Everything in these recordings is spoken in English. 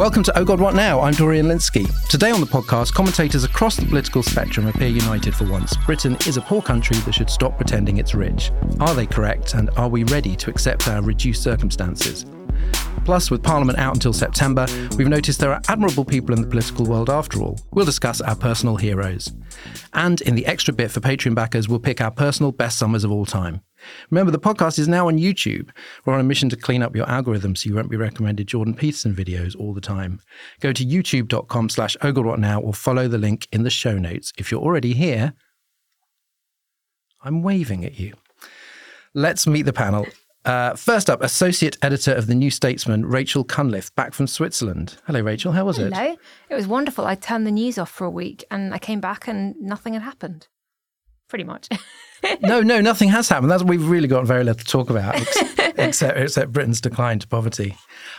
Welcome to Oh God What Now? I'm Dorian Lynskey. Today on the podcast, commentators across the political spectrum appear united for once. Britain is a poor country that should stop pretending it's rich. Are they correct, and are we ready to accept our reduced circumstances? Plus, with Parliament out until September, we've noticed there are admirable people in the political world after all. We'll discuss our personal heroes. And in the extra bit for Patreon backers, we'll pick our personal best summers of all time. Remember, the podcast is now on YouTube. We're on a mission to clean up your algorithm so you won't be recommended Jordan Peterson videos all the time. Go to youtube.com slash now or follow the link in the show notes. If you're already here, I'm waving at you. Let's meet the panel. Uh, first up, Associate Editor of the New Statesman, Rachel Cunliffe, back from Switzerland. Hello, Rachel. How was Hello. it? Hello. It was wonderful. I turned the news off for a week and I came back and nothing had happened. Pretty much. no, no, nothing has happened. That's we've really got very little to talk about, except, except, except Britain's decline to poverty.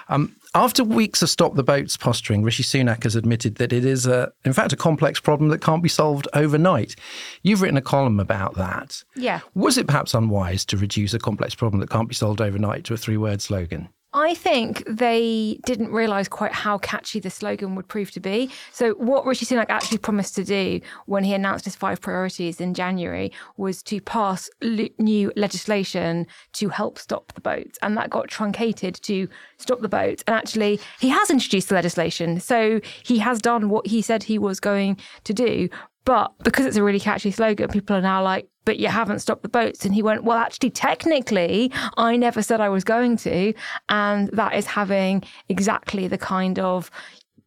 Um, after weeks of stop the boats posturing, Rishi Sunak has admitted that it is, a, in fact, a complex problem that can't be solved overnight. You've written a column about that. Yeah. Was it perhaps unwise to reduce a complex problem that can't be solved overnight to a three-word slogan? I think they didn't realise quite how catchy the slogan would prove to be. So, what Rishi Sunak actually promised to do when he announced his five priorities in January was to pass l- new legislation to help stop the boats. And that got truncated to stop the boats. And actually, he has introduced the legislation. So, he has done what he said he was going to do. But because it's a really catchy slogan, people are now like, but you haven't stopped the boats. And he went, well, actually, technically, I never said I was going to. And that is having exactly the kind of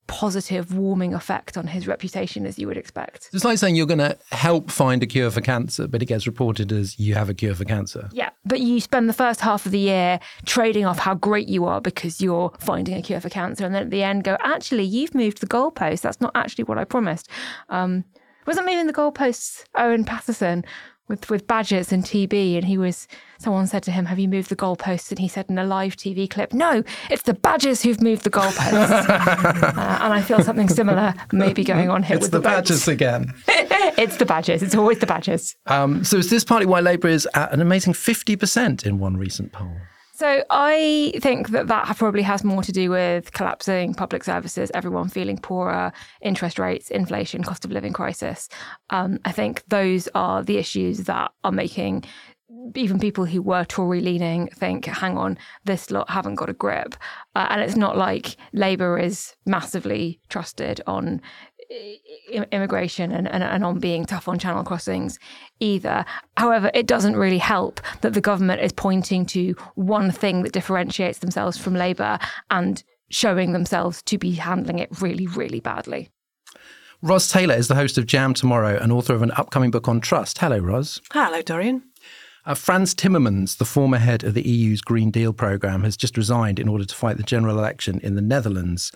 positive warming effect on his reputation as you would expect. It's like saying you're going to help find a cure for cancer, but it gets reported as you have a cure for cancer. Yeah, but you spend the first half of the year trading off how great you are because you're finding a cure for cancer. And then at the end, go, actually, you've moved the goalpost. That's not actually what I promised. Um, wasn't moving the goalposts Owen Paterson with with badgers and TB, and he was. Someone said to him, "Have you moved the goalposts?" And he said in a live TV clip, "No, it's the badgers who've moved the goalposts." uh, and I feel something similar may be going on here it's with the, the, badgers again. it's the badgers. It's always the badgers. Um, so is this partly why Labour is at an amazing fifty percent in one recent poll? So I think that that probably has more to do with collapsing public services, everyone feeling poorer, interest rates, inflation, cost of living crisis. Um, I think those are the issues that are making even people who were Tory leaning think, hang on, this lot haven't got a grip. Uh, and it's not like Labour is massively trusted on immigration and, and, and, on being tough on channel crossings either. However, it doesn't really help that the government is pointing to one thing that differentiates themselves from Labour and showing themselves to be handling it really, really badly. Ros Taylor is the host of Jam Tomorrow and author of an upcoming book on trust. Hello, Ros. Hello, Dorian. Uh, Frans Timmermans, the former head of the EU's Green Deal programme, has just resigned in order to fight the general election in the Netherlands.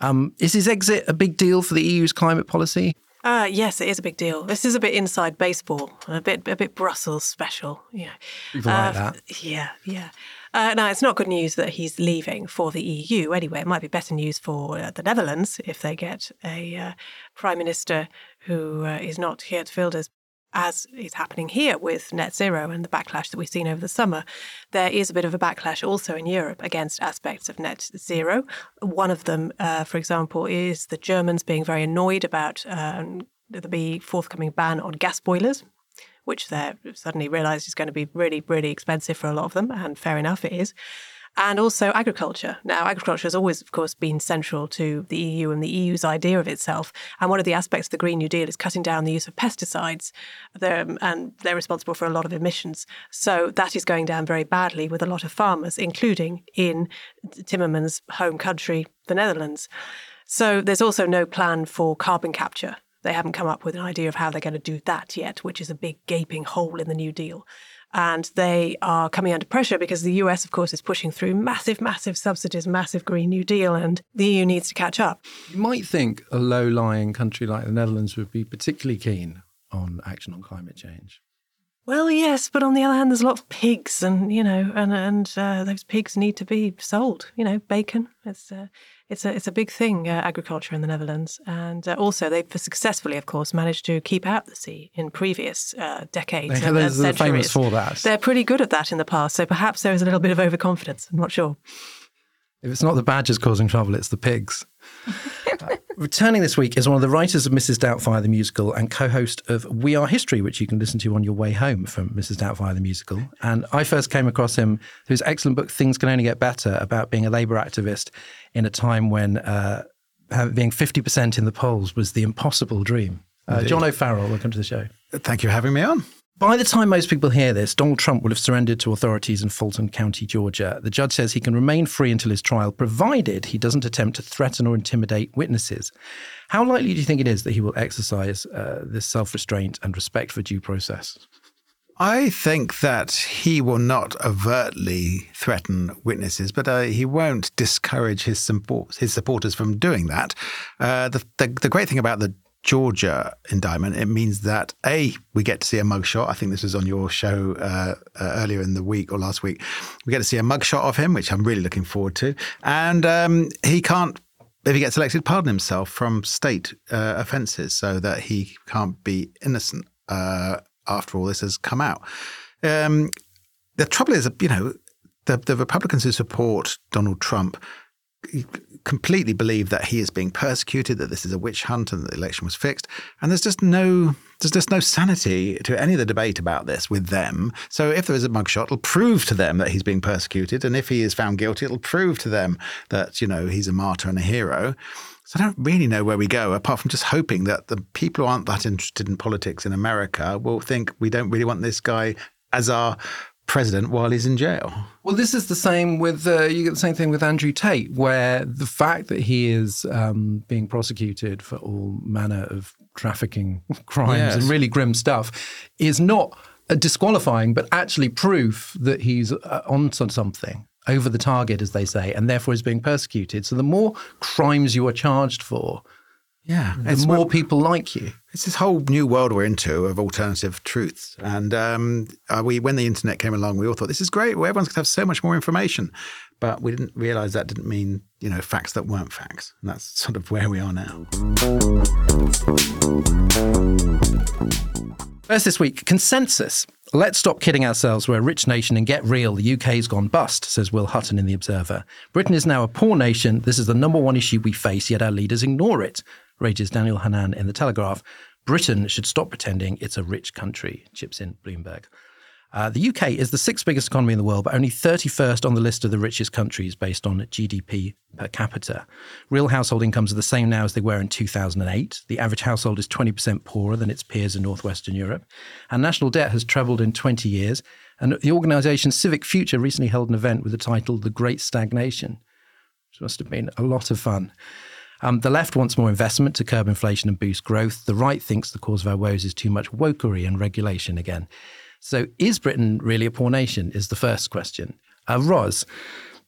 Um, is his exit a big deal for the EU's climate policy? Uh, yes, it is a big deal. This is a bit inside baseball, a bit a bit Brussels special. You know. People uh, like that. Yeah, yeah. Uh, now, it's not good news that he's leaving for the EU anyway. It might be better news for uh, the Netherlands if they get a uh, prime minister who uh, is not Geert Wilders as is happening here with net zero and the backlash that we've seen over the summer, there is a bit of a backlash also in Europe against aspects of net zero. One of them, uh, for example, is the Germans being very annoyed about um, the forthcoming ban on gas boilers. Which they suddenly realised is going to be really, really expensive for a lot of them, and fair enough, it is and also agriculture. Now, agriculture has always, of course, been central to the EU and the EU's idea of itself. And one of the aspects of the Green New Deal is cutting down the use of pesticides, they're, and they're responsible for a lot of emissions. So that is going down very badly with a lot of farmers, including in Timmermans' home country, the Netherlands. So there's also no plan for carbon capture. They haven't come up with an idea of how they're going to do that yet, which is a big gaping hole in the New Deal. And they are coming under pressure because the US, of course, is pushing through massive, massive subsidies, massive Green New Deal, and the EU needs to catch up. You might think a low lying country like the Netherlands would be particularly keen on action on climate change. Well, yes, but on the other hand, there's a lot of pigs, and you know, and and uh, those pigs need to be sold. You know, bacon. It's uh, it's a it's a big thing, uh, agriculture in the Netherlands, and uh, also they've successfully, of course, managed to keep out the sea in previous uh, decades. They, and, and famous for that. They're pretty good at that in the past, so perhaps there is a little bit of overconfidence. I'm not sure. If it's not the badgers causing trouble, it's the pigs. Uh, returning this week is one of the writers of Mrs. Doubtfire the musical and co-host of We Are History, which you can listen to on your way home from Mrs. Doubtfire the musical. And I first came across him through his excellent book Things Can Only Get Better about being a Labour activist in a time when uh, being 50% in the polls was the impossible dream. Uh, John O'Farrell, welcome to the show. Thank you for having me on. By the time most people hear this, Donald Trump will have surrendered to authorities in Fulton County, Georgia. The judge says he can remain free until his trial, provided he doesn't attempt to threaten or intimidate witnesses. How likely do you think it is that he will exercise uh, this self restraint and respect for due process? I think that he will not overtly threaten witnesses, but uh, he won't discourage his, support, his supporters from doing that. Uh, the, the, the great thing about the Georgia indictment, it means that A, we get to see a mugshot. I think this was on your show uh, uh, earlier in the week or last week. We get to see a mugshot of him, which I'm really looking forward to. And um, he can't, if he gets elected, pardon himself from state uh, offences so that he can't be innocent uh, after all this has come out. Um, the trouble is, you know, the, the Republicans who support Donald Trump completely believe that he is being persecuted, that this is a witch hunt, and that the election was fixed. And there's just no there's just no sanity to any of the debate about this with them. So if there is a mugshot, it'll prove to them that he's being persecuted, and if he is found guilty, it'll prove to them that you know he's a martyr and a hero. So I don't really know where we go, apart from just hoping that the people who aren't that interested in politics in America will think we don't really want this guy as our president while he's in jail. Well, this is the same with uh, you get the same thing with Andrew Tate, where the fact that he is um, being prosecuted for all manner of trafficking crimes Yes. and really grim stuff is not disqualifying, but actually proof that he's uh, onto something. Over the target, as they say, and therefore is being persecuted. So, the more crimes you are charged for, Yeah, the it's more people like you. It's this whole new world we're into of alternative truths, and um, uh, we when the internet came along, we all thought this is great. Well, everyone's going to have so much more information, but we didn't realize that didn't mean you know facts that weren't facts, and that's sort of where we are now. First this week, consensus. Let's stop kidding ourselves. We're a rich nation and get real. The UK's gone bust, says Will Hutton in The Observer. Britain is now a poor nation. This is the number one issue we face, yet our leaders ignore it, rages Daniel Hannan in The Telegraph. Britain should stop pretending it's a rich country, chips in Bloomberg. Uh, the UK is the sixth biggest economy in the world, but only 31st on the list of the richest countries based on GDP per capita. Real household incomes are the same now as they were in 2008. The average household is 20% poorer than its peers in Northwestern Europe. And national debt has trebled in 20 years. And the organisation Civic Future recently held an event with the title The Great Stagnation, which must have been a lot of fun. Um, the left wants more investment to curb inflation and boost growth. The right thinks the cause of our woes is too much wokery and regulation again. So, is Britain really a poor nation? Is the first question. Uh, Ros,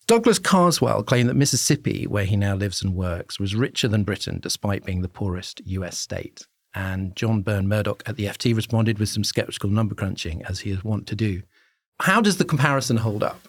Douglas Carswell claimed that Mississippi, where he now lives and works, was richer than Britain despite being the poorest US state. And John Burn-Murdoch at the FT responded with some skeptical number crunching, as he is wont to do. How does the comparison hold up?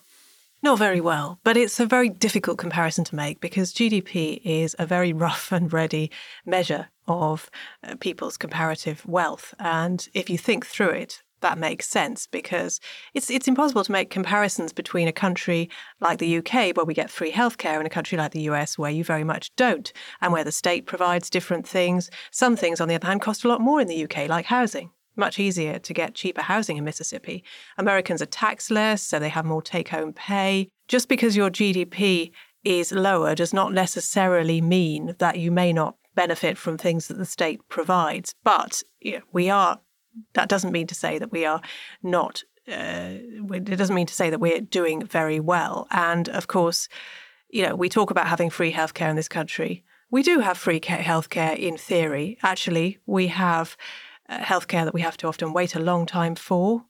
Not very well, but it's a very difficult comparison to make because GDP is a very rough and ready measure of uh, people's comparative wealth. And if you think through it, that makes sense because it's it's impossible to make comparisons between a country like the UK where we get free healthcare and a country like the US where you very much don't and where the state provides different things. Some things on the other hand cost a lot more in the UK like housing. Much easier to get cheaper housing in Mississippi. Americans are taxed less, so they have more take home pay. Just because your GDP is lower does not necessarily mean that you may not benefit from things that the state provides. But you know, we are, that doesn't mean to say that we are not, uh, it doesn't mean to say that we're doing very well. And of course, you know, we talk about having free healthcare in this country. We do have free healthcare in theory. Actually, we have uh, healthcare that we have to often wait a long time for.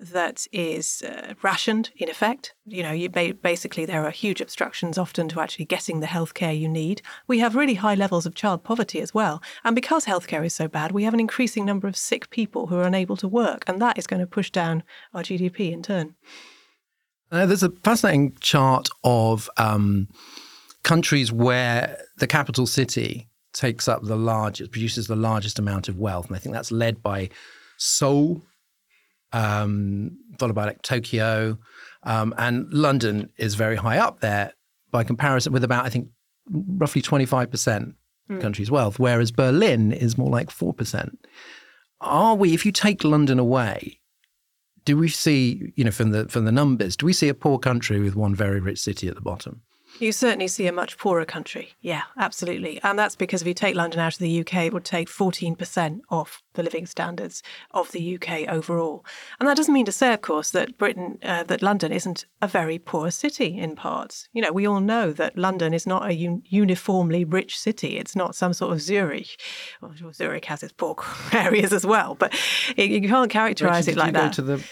that is uh, rationed in effect. You know, you ba- basically there are huge obstructions often to actually getting the healthcare you need. We have really high levels of child poverty as well, and because healthcare is so bad, we have an increasing number of sick people who are unable to work, and that is going to push down our GDP in turn. Uh, there's a fascinating chart of um, countries where the capital city takes up the largest, produces the largest amount of wealth, and I think that's led by Seoul um, followed by like Tokyo, um, and London is very high up there by comparison with about I think roughly twenty five percent mm. country's wealth, whereas Berlin is more like four percent. Are we, if you take London away, do we see, you know, from the from the numbers, do we see a poor country with one very rich city at the bottom? You certainly see a much poorer country. Yeah, absolutely. And that's because if you take London out of the UK, it would take 14% off the living standards of the UK overall. And that doesn't mean to say, of course, that Britain, uh, that London isn't a very poor city in parts. You know, we all know that London is not a un- uniformly rich city. It's not some sort of Zurich. Well, Zurich has its poor areas as well, but it, you can't characterise it like that. You go to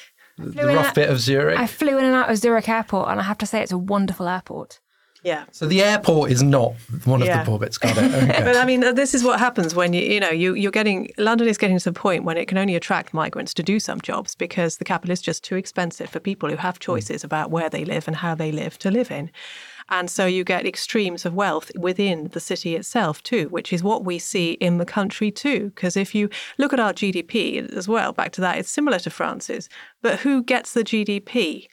the, the rough bit of Zurich? I flew in and out of Zurich airport, and I have to say it's a wonderful airport. Yeah. So the airport is not one of yeah. the poor bits. Got it. Okay. but I mean, this is what happens when you, you know, you, you're getting, London is getting to the point when it can only attract migrants to do some jobs because the capital is just too expensive for people who have choices mm. about where they live and how they live to live in. And so you get extremes of wealth within the city itself, too, which is what we see in the country, too. Because if you look at our GDP as well, back to that, it's similar to France's. But who gets the GDP?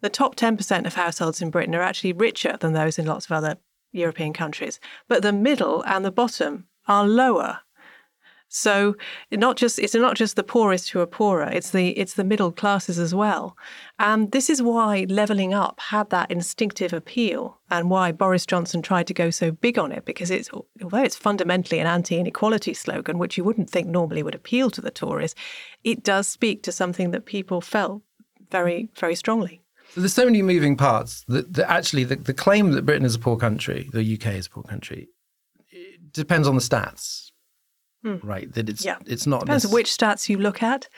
The top 10% of households in Britain are actually richer than those in lots of other European countries, but the middle and the bottom are lower. So not just it's not just the poorest who are poorer, it's the it's the middle classes as well. And this is why levelling up had that instinctive appeal and why Boris Johnson tried to go so big on it, because it's although it's fundamentally an anti-inequality slogan, which you wouldn't think normally would appeal to the Tories, it does speak to something that people felt very, very strongly. So there's so many moving parts that, that actually the, the, claim that Britain is a poor country, the UK is a poor country, depends on the stats, hmm. right? That it's yeah. it's not depends which stats you look at.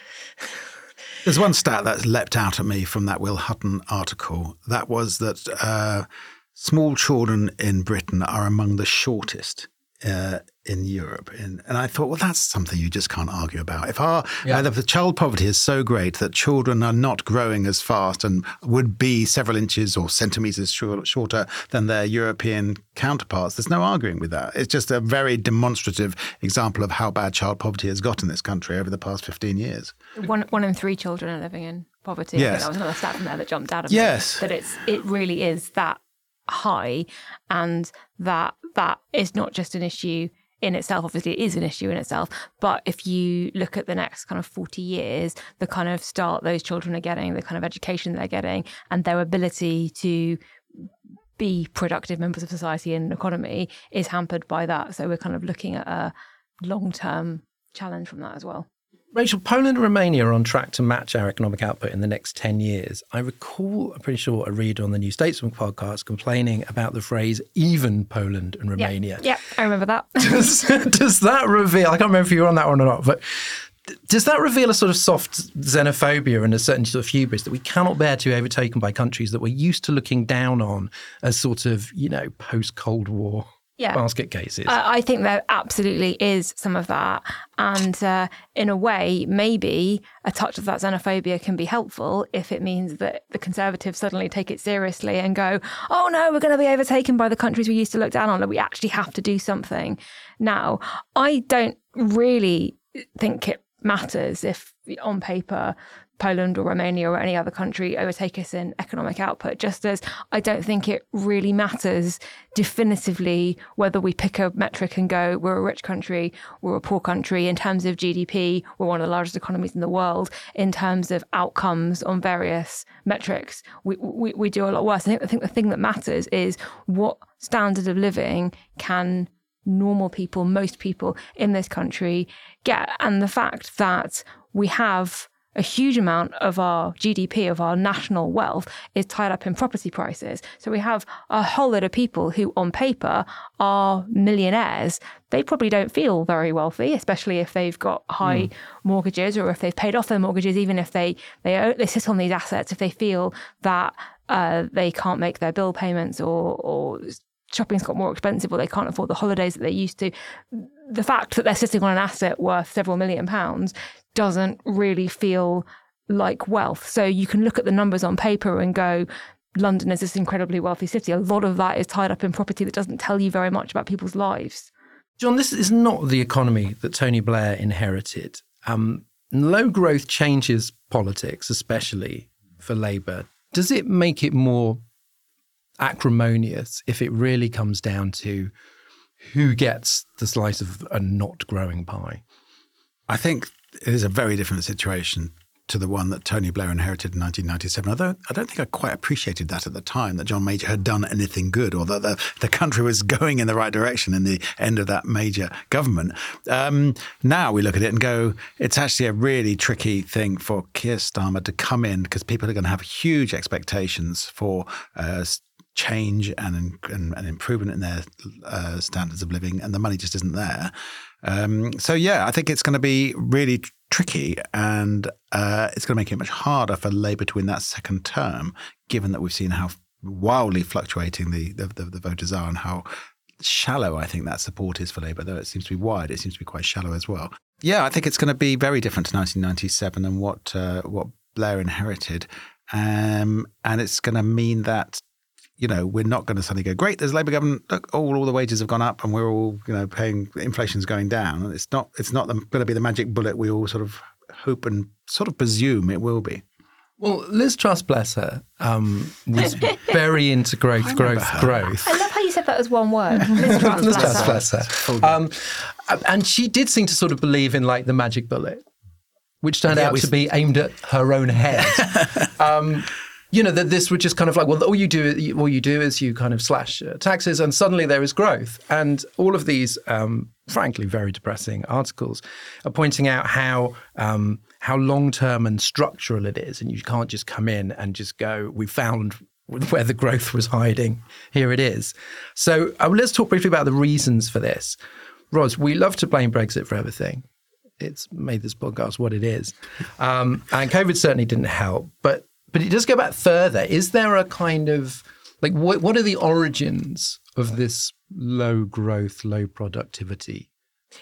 There's one stat that's leapt out at me from that Will Hutton article. That was that uh, small children in Britain are among the shortest uh, in Europe. In, and I thought, well, that's something you just can't argue about. If our yeah. uh, the child poverty is so great that children are not growing as fast and would be several inches or centimeters short, shorter than their European counterparts, there's no arguing with that. It's just a very demonstrative example of how bad child poverty has got in this country over the past 15 years. One, one in three children are living in poverty. Yes. that was another stat from there that jumped out of yes. me. Yes. That it's it really is that high and that that is not just an issue in itself obviously it is an issue in itself but if you look at the next kind of 40 years the kind of start those children are getting the kind of education they're getting and their ability to be productive members of society and economy is hampered by that. So we're kind of looking at a long-term challenge from that as well Rachel, Poland and Romania are on track to match our economic output in the next 10 years. I recall, I'm pretty sure, a reader on the New Statesman podcast complaining about the phrase even Poland and Romania. Yeah, I remember that. does, does that reveal, I can't remember if you were on that one or not, but does that reveal a sort of soft xenophobia and a certain sort of hubris that we cannot bear to be overtaken by countries that we're used to looking down on as sort of, you know, post Cold War yeah. basket cases. I think there absolutely is some of that. And uh, in a way, maybe a touch of that xenophobia can be helpful if it means that the Conservatives suddenly take it seriously and go, oh no, we're going to be overtaken by the countries we used to look down on, and we actually have to do something now. I don't really think it matters if on paper Poland or Romania or any other country overtake us in economic output, just as I don't think it really matters definitively whether we pick a metric and go, we're a rich country, we're a poor country. In terms of GDP, we're one of the largest economies in the world. In terms of outcomes on various metrics, we, we, we do a lot worse. I think, I think the thing that matters is what standard of living can normal people, most people in this country get. And the fact that we have a huge amount of our GDP, of our national wealth, is tied up in property prices. So we have a whole lot of people who, on paper, are millionaires. They probably don't feel very wealthy, especially if they've got high mm. mortgages or if they've paid off their mortgages, even if they, they, they sit on these assets, if they feel that uh, they can't make their bill payments or, or shopping's got more expensive or they can't afford the holidays that they used to. The fact that they're sitting on an asset worth several million pounds doesn't really feel like wealth. So you can look at the numbers on paper and go, London is this incredibly wealthy city. A lot of that is tied up in property that doesn't tell you very much about people's lives. John, this is not the economy that Tony Blair inherited. Um, low growth changes politics, especially for Labour. Does it make it more acrimonious if it really comes down to who gets the slice of a not growing pie? I think it is a very different situation to the one that Tony Blair inherited in 1997. Although I don't think I quite appreciated that at the time, that John Major had done anything good or that the, the country was going in the right direction in the end of that major government. Um, now we look at it and go, it's actually a really tricky thing for Keir Starmer to come in because people are going to have huge expectations for uh, change and, and, and improvement in their uh, standards of living, and the money just isn't there. Um, so yeah, I think it's going to be really tricky, and uh, it's going to make it much harder for Labour to win that second term, given that we've seen how wildly fluctuating the, the, the, the voters are and how shallow I think that support is for Labour. Though it seems to be wide, it seems to be quite shallow as well. Yeah, I think it's going to be very different to 1997 and what uh, what Blair inherited. Um, and it's going to mean that you know, we're not going to suddenly go, great, there's a Labour government, look, all, all the wages have gone up and we're all, you know, paying, inflation's going down. And it's not, it's not going to be the magic bullet we all sort of hope and sort of presume it will be. Well, Liz Truss, bless her, um, was very into growth, growth, her. growth. I love how you said that as one word. Liz Truss, Liz Truss bless her. Um, and she did seem to sort of believe in like the magic bullet, which turned yeah, out to be aimed at her own head. um, you know that this would just kind of like well all you do all you do is you kind of slash uh, taxes and suddenly there is growth. And all of these um, frankly very depressing articles are pointing out how um, how long term and structural it is. And you can't just come in and just go we found where the growth was hiding. Here it is. So uh, let's talk briefly about the reasons for this. Ros, we love to blame Brexit for everything. It's made this podcast what it is. Um, and COVID certainly didn't help. But but it does go back further. Is there a kind of like what what are the origins of this low growth, low productivity?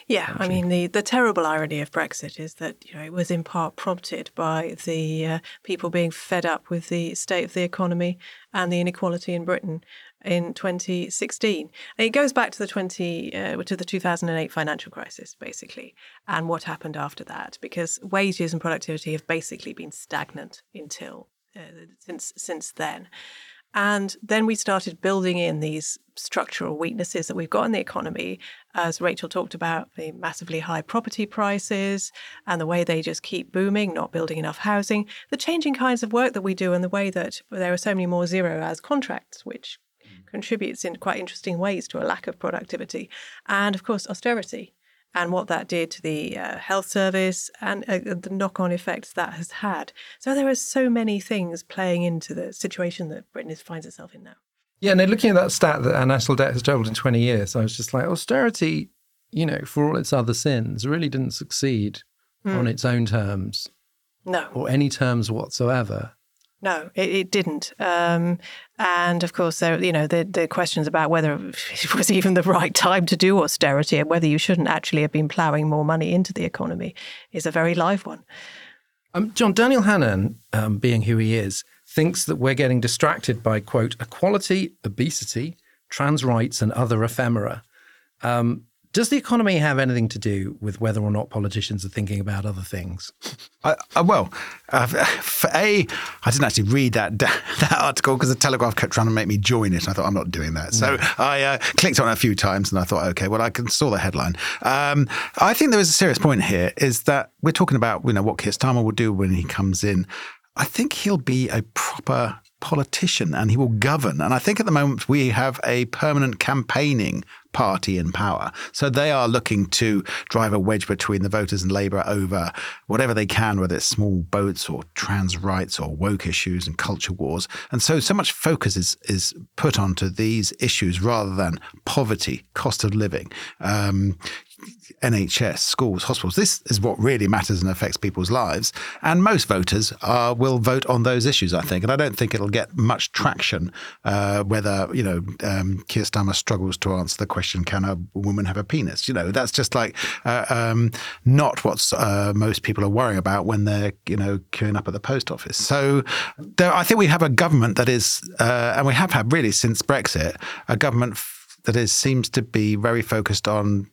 Yeah, I mean the the terrible irony of Brexit is that you know it was in part prompted by the uh, people being fed up with the state of the economy and the inequality in Britain in 2016. And it goes back to the 20 uh, to the 2008 financial crisis basically and what happened after that because wages and productivity have basically been stagnant until uh, since since then. And then we started building in these structural weaknesses that we've got in the economy, as Rachel talked about the massively high property prices and the way they just keep booming, not building enough housing, the changing kinds of work that we do, and the way that there are so many more zero hours contracts, which mm. contributes in quite interesting ways to a lack of productivity, and of course, austerity and what that did to the uh, health service and uh, the knock on effects that has had. So there are so many things playing into the situation that Britain is, finds itself in now. Yeah, and looking at that stat that our national debt has doubled in 20 years, I was just like, austerity, you know, for all its other sins, really didn't succeed mm. on its own terms. No. Or any terms whatsoever. No, it, it didn't. Um, and of course, there, you know, the, the questions about whether it was even the right time to do austerity and whether you shouldn't actually have been ploughing more money into the economy is a very live one. Um, John, Daniel Hannan, um, being who he is, thinks that we're getting distracted by, quote, equality, obesity, trans rights, and other ephemera. Um, does the economy have anything to do with whether or not politicians are thinking about other things? I, I, well, uh, for A, I didn't actually read that that article because the Telegraph kept trying to make me join it. I thought I'm not doing that, so no. I uh, clicked on it a few times and I thought, okay, well, I can saw the headline. Um, I think there is a serious point here: is that we're talking about you know what Keir Starmer will do when he comes in. I think he'll be a proper politician and he will govern. And I think at the moment we have a permanent campaigning party in power. So they are looking to drive a wedge between the voters and Labour over whatever they can, whether it's small boats or trans rights or woke issues and culture wars. And so so much focus is is put onto these issues rather than poverty, cost of living, um, NHS, schools, hospitals. This is what really matters and affects people's lives. And most voters uh, will vote on those issues, I think. And I don't think it'll get much traction uh, whether, you know, um, Keir Starmer struggles to answer the question, can a woman have a penis? You know, that's just like uh, um, not what uh, most people are worrying about when they're, you know, queuing up at the post office. So there, I think we have a government that is, uh, and we have had really since Brexit, a government that is seems to be very focused on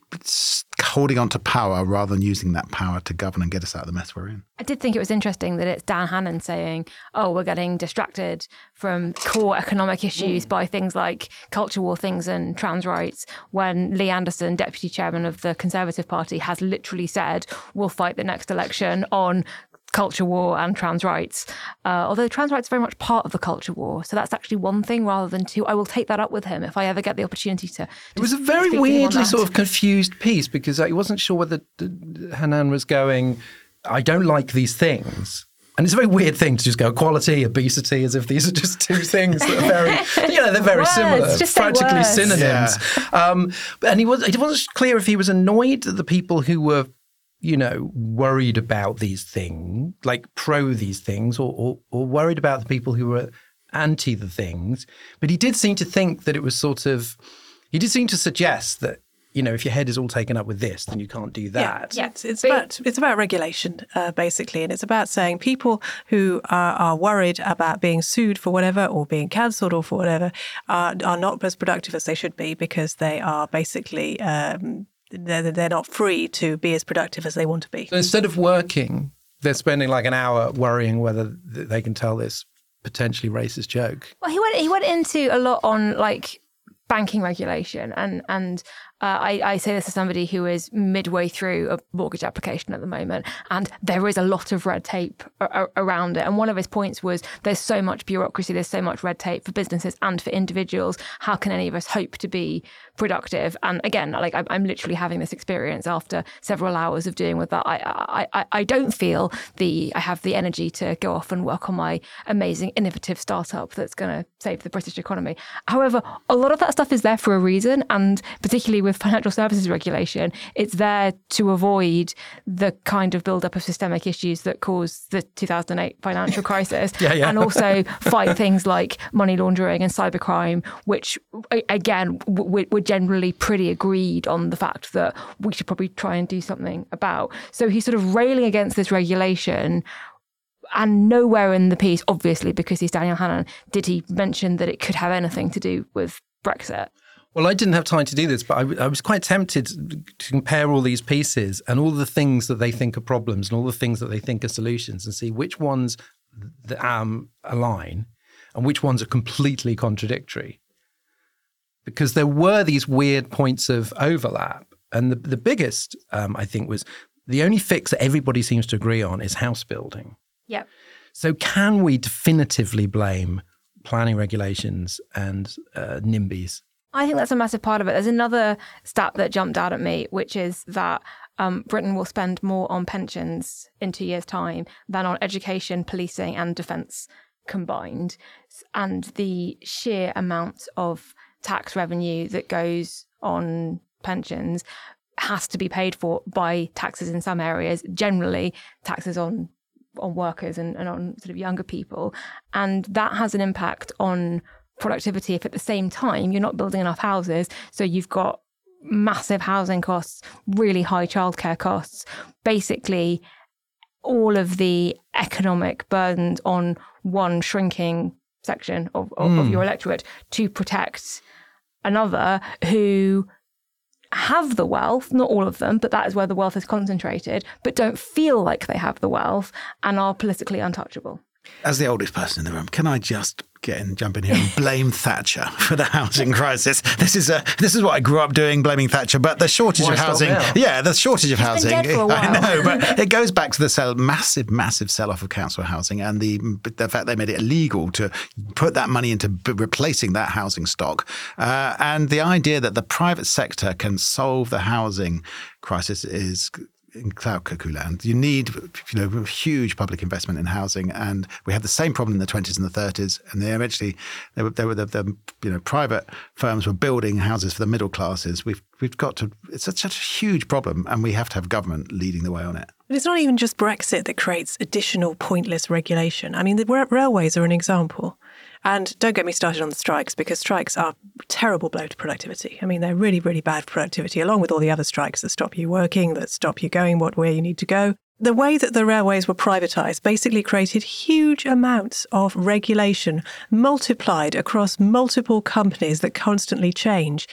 holding on to power rather than using that power to govern and get us out of the mess we're in. I did think it was interesting that it's Dan Hannan saying, "Oh, we're getting distracted from core economic issues mm. by things like culture war things and trans rights." When Lee Anderson, deputy chairman of the Conservative Party, has literally said, "We'll fight the next election on culture war and trans rights. Uh, although trans rights are very much part of the culture war, so that's actually one thing rather than two. I will take that up with him if I ever get the opportunity to. to it was a very weirdly sort of confused piece because I wasn't sure whether Hannan was going. I don't like these things. And it's a very weird thing to just go equality, obesity, as if these are just two things that are very, you know, they're very words, similar, just practically synonyms. Yeah. Um, and he was, it wasn't clear if he was annoyed that the people who were you know, worried about these things, like pro these things, or, or, or worried about the people who were anti the things. But he did seem to think that it was sort of, he did seem to suggest that you know, if your head is all taken up with this, then you can't do that. Yeah, yeah. It's, it's about it's about regulation, uh, basically, and it's about saying people who are, are, worried about being sued for whatever or being cancelled or for whatever are, are not as productive as they should be because they are basically um, they're, they're not free to be as productive as they want to be. So instead of working, they're spending like an hour worrying whether they can tell this potentially racist joke. Well, he went he went into a lot on like banking regulation and and uh, I, I, say this as somebody who is midway through a mortgage application at the moment, and there is a lot of red tape a- around it. And one of his points was there's so much bureaucracy, there's so much red tape for businesses and for individuals. How can any of us hope to be productive? And again, like I'm, I'm literally having this experience after several hours of doing with that. I, I, I don't feel the I have the energy to go off and work on my amazing innovative startup that's going to save the British economy. However, a lot of that stuff is there for a reason, and particularly with financial services regulation, it's there to avoid the kind of build-up of systemic issues that caused the 2008 financial crisis, yeah, yeah. and also fight things like money laundering and cybercrime, which again we're generally pretty agreed on the fact that we should probably try and do something about. So he's sort of railing against this regulation and nowhere in the piece, obviously, because he's Daniel Hannan, did he mention that it could have anything to do with Brexit. Well, I didn't have time to do this, but I, I, was quite tempted to compare all these pieces and all the things that they think are problems and all the things that they think are solutions and see which ones um, align and which ones are completely contradictory. Because there were these weird points of overlap. And the, the biggest, um, I think, was the only fix that everybody seems to agree on is house building. Yep. So, can we definitively blame planning regulations and uh, NIMBYs I think that's a massive part of it. There's another stat that jumped out at me, which is that um, Britain will spend more on pensions in two years' time than on education, policing, and defence combined. And the sheer amount of tax revenue that goes on pensions has to be paid for by taxes in some areas, generally taxes on on workers and, and on sort of younger people. And that has an impact on productivity if at the same time you're not building enough houses. So you've got massive housing costs, really high childcare costs, basically all of the economic burdens on one shrinking section of, of, mm. of your electorate to protect another who have the wealth, not all of them, but that is where the wealth is concentrated, but don't feel like they have the wealth and are politically untouchable. As the oldest person in the room, can I just get in, jump in here and blame Thatcher for the housing crisis. This is a this is what I grew up doing, blaming Thatcher. But the shortage Why of housing, yeah, the shortage of housing. dead for a I know, but it goes back to the sell, massive, massive sell-off of council housing and the the fact they made it illegal to put that money into b- replacing that housing stock, uh, and the idea that the private sector can solve the housing crisis is in cloud cuckoo land. You need, you know, huge public investment in housing, and we had the same problem in the twenties and the thirties. And they eventually, they were, they were the, the, you know, private firms were building houses for the middle classes. We've we've got to. It's such a huge problem, and we have to have government leading the way on it. But it's not even just Brexit that creates additional pointless regulation. I mean, the ra- railways are an example. And don't get me started on the strikes because strikes are a terrible blow to productivity. I mean, they're really, really bad for productivity, along with all the other strikes that stop you working, that stop you going what where you need to go. The way that the railways were privatized basically created huge amounts of regulation multiplied across multiple companies that constantly change.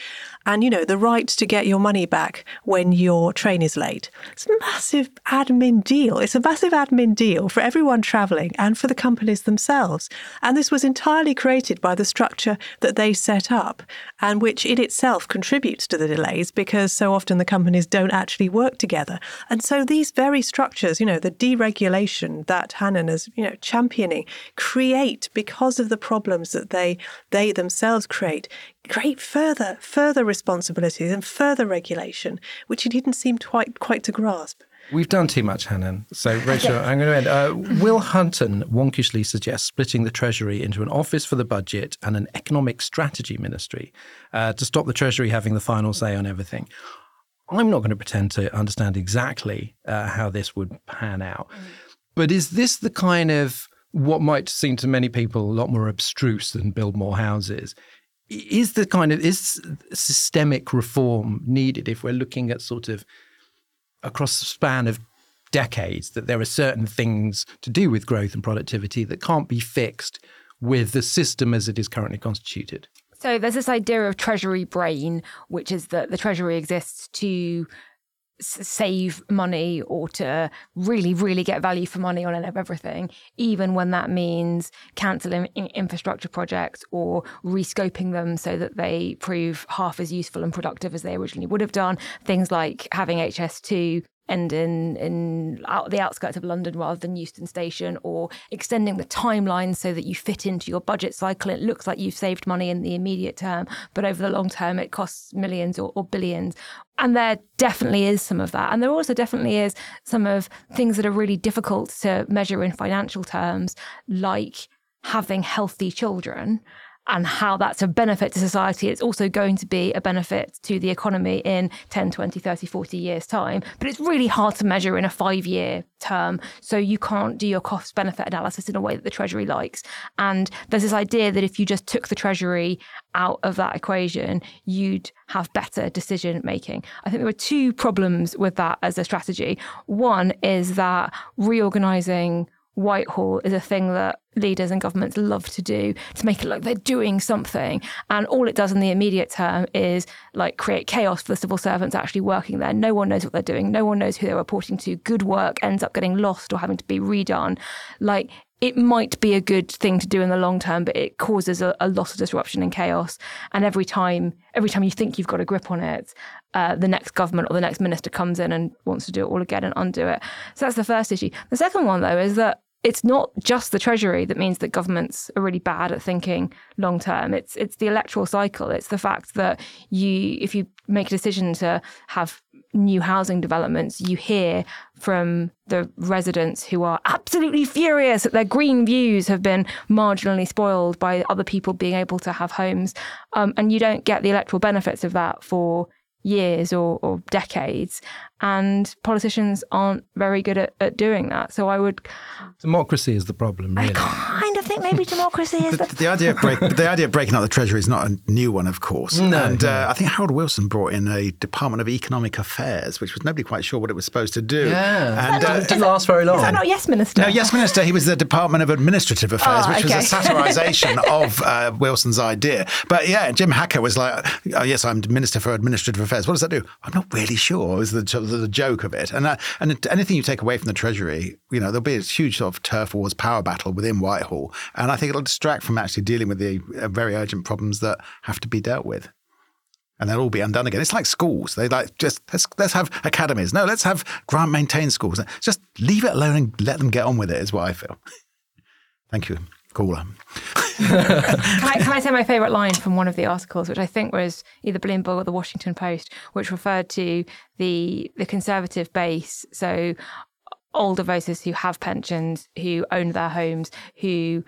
And, you know, the right to get your money back when your train is late. It's a massive admin deal. It's a massive admin deal for everyone traveling and for the companies themselves. And this was entirely created by the structure that they set up and which in itself contributes to the delays because so often the companies don't actually work together. And so these very structures, you know, the deregulation that Hannan is, you know, championing, create because of the problems that they they themselves create, create further further responsibilities and further regulation, which he didn't seem quite quite to grasp. We've done too much, Hannan. So, Rachel, I'm going to end. Uh, Will Hutton wonkishly suggests splitting the Treasury into an office for the budget and an economic strategy ministry uh, to stop the Treasury having the final say on everything. I'm not going to pretend to understand exactly uh, how this would pan out. But is this the kind of what might seem to many people a lot more abstruse than build more houses? Is the kind of is systemic reform needed if we're looking at sort of across the span of decades that there are certain things to do with growth and productivity that can't be fixed with the system as it is currently constituted. So there's this idea of treasury brain, which is that the treasury exists to save money or to really, really get value for money on everything, even when that means cancelling infrastructure projects or rescoping them so that they prove half as useful and productive as they originally would have done. Things like having HS2 end in in out the outskirts of London rather than Euston Station, or extending the timeline so that you fit into your budget cycle. It looks like you've saved money in the immediate term, but over the long term, it costs millions or, or billions. And there definitely is some of that, and there also definitely is some of things that are really difficult to measure in financial terms, like having healthy children and how that's a benefit to society. It's also going to be a benefit to the economy in 10, 20, 30, 40 years' time. But it's really hard to measure in a five year term. So you can't do your cost benefit analysis in a way that the Treasury likes. And there's this idea that if you just took the Treasury out of that equation, you'd have better decision making. I think there were two problems with that as a strategy. One is that reorganizing Whitehall is a thing that leaders and governments love to do to make it look like they're doing something. And all it does in the immediate term is like create chaos for the civil servants actually working there. No one knows what they're doing. No one knows who they're reporting to. Good work ends up getting lost or having to be redone. Like it might be a good thing to do in the long term, but it causes a, a lot of disruption and chaos. And every time, every time you think you've got a grip on it, uh, the next government or the next minister comes in and wants to do it all again and undo it. So that's the first issue. The second one, though, is that it's not just the treasury that means that governments are really bad at thinking long term. It's it's the electoral cycle. It's the fact that you, if you make a decision to have new housing developments, you hear from the residents who are absolutely furious that their green views have been marginally spoiled by other people being able to have homes, um, and you don't get the electoral benefits of that for years or, or decades. And politicians aren't very good at, at doing that. So i would Democracy is the problem, really. kind of think maybe democracy is The, the the idea of break, the idea of breaking up the treasury is not a new one, of course. No, and no. Uh, I think Harold Wilson brought in a Department of Economic Affairs, which was nobody quite sure what it was supposed to do. Yeah. and It uh, didn't last very long. is that not yes minister no, yes, Minister. He was the Department of Administrative Affairs, Oh, which okay. was a satirisation of uh, Wilson's idea. But yeah, Jim Hacker was like, oh, "Yes, I'm Minister for Administrative Affairs." What does that do? I'm not really sure. Was the, the, the joke of it? And uh, and anything you take away from the Treasury, you know, there'll be a huge sort of turf wars power battle within Whitehall. And I think it'll distract from actually dealing with the uh, very urgent problems that have to be dealt with. And they'll all be undone again. It's like schools. They like just let's let's have academies. No, let's have grant maintained schools. Just leave it alone and let them get on with it. Is what I feel. Thank you, caller. can, I, can I say my favourite line from one of the articles, which I think was either Bloomberg or the Washington Post, which referred to the the conservative base. So older voters who have pensions, who own their homes, who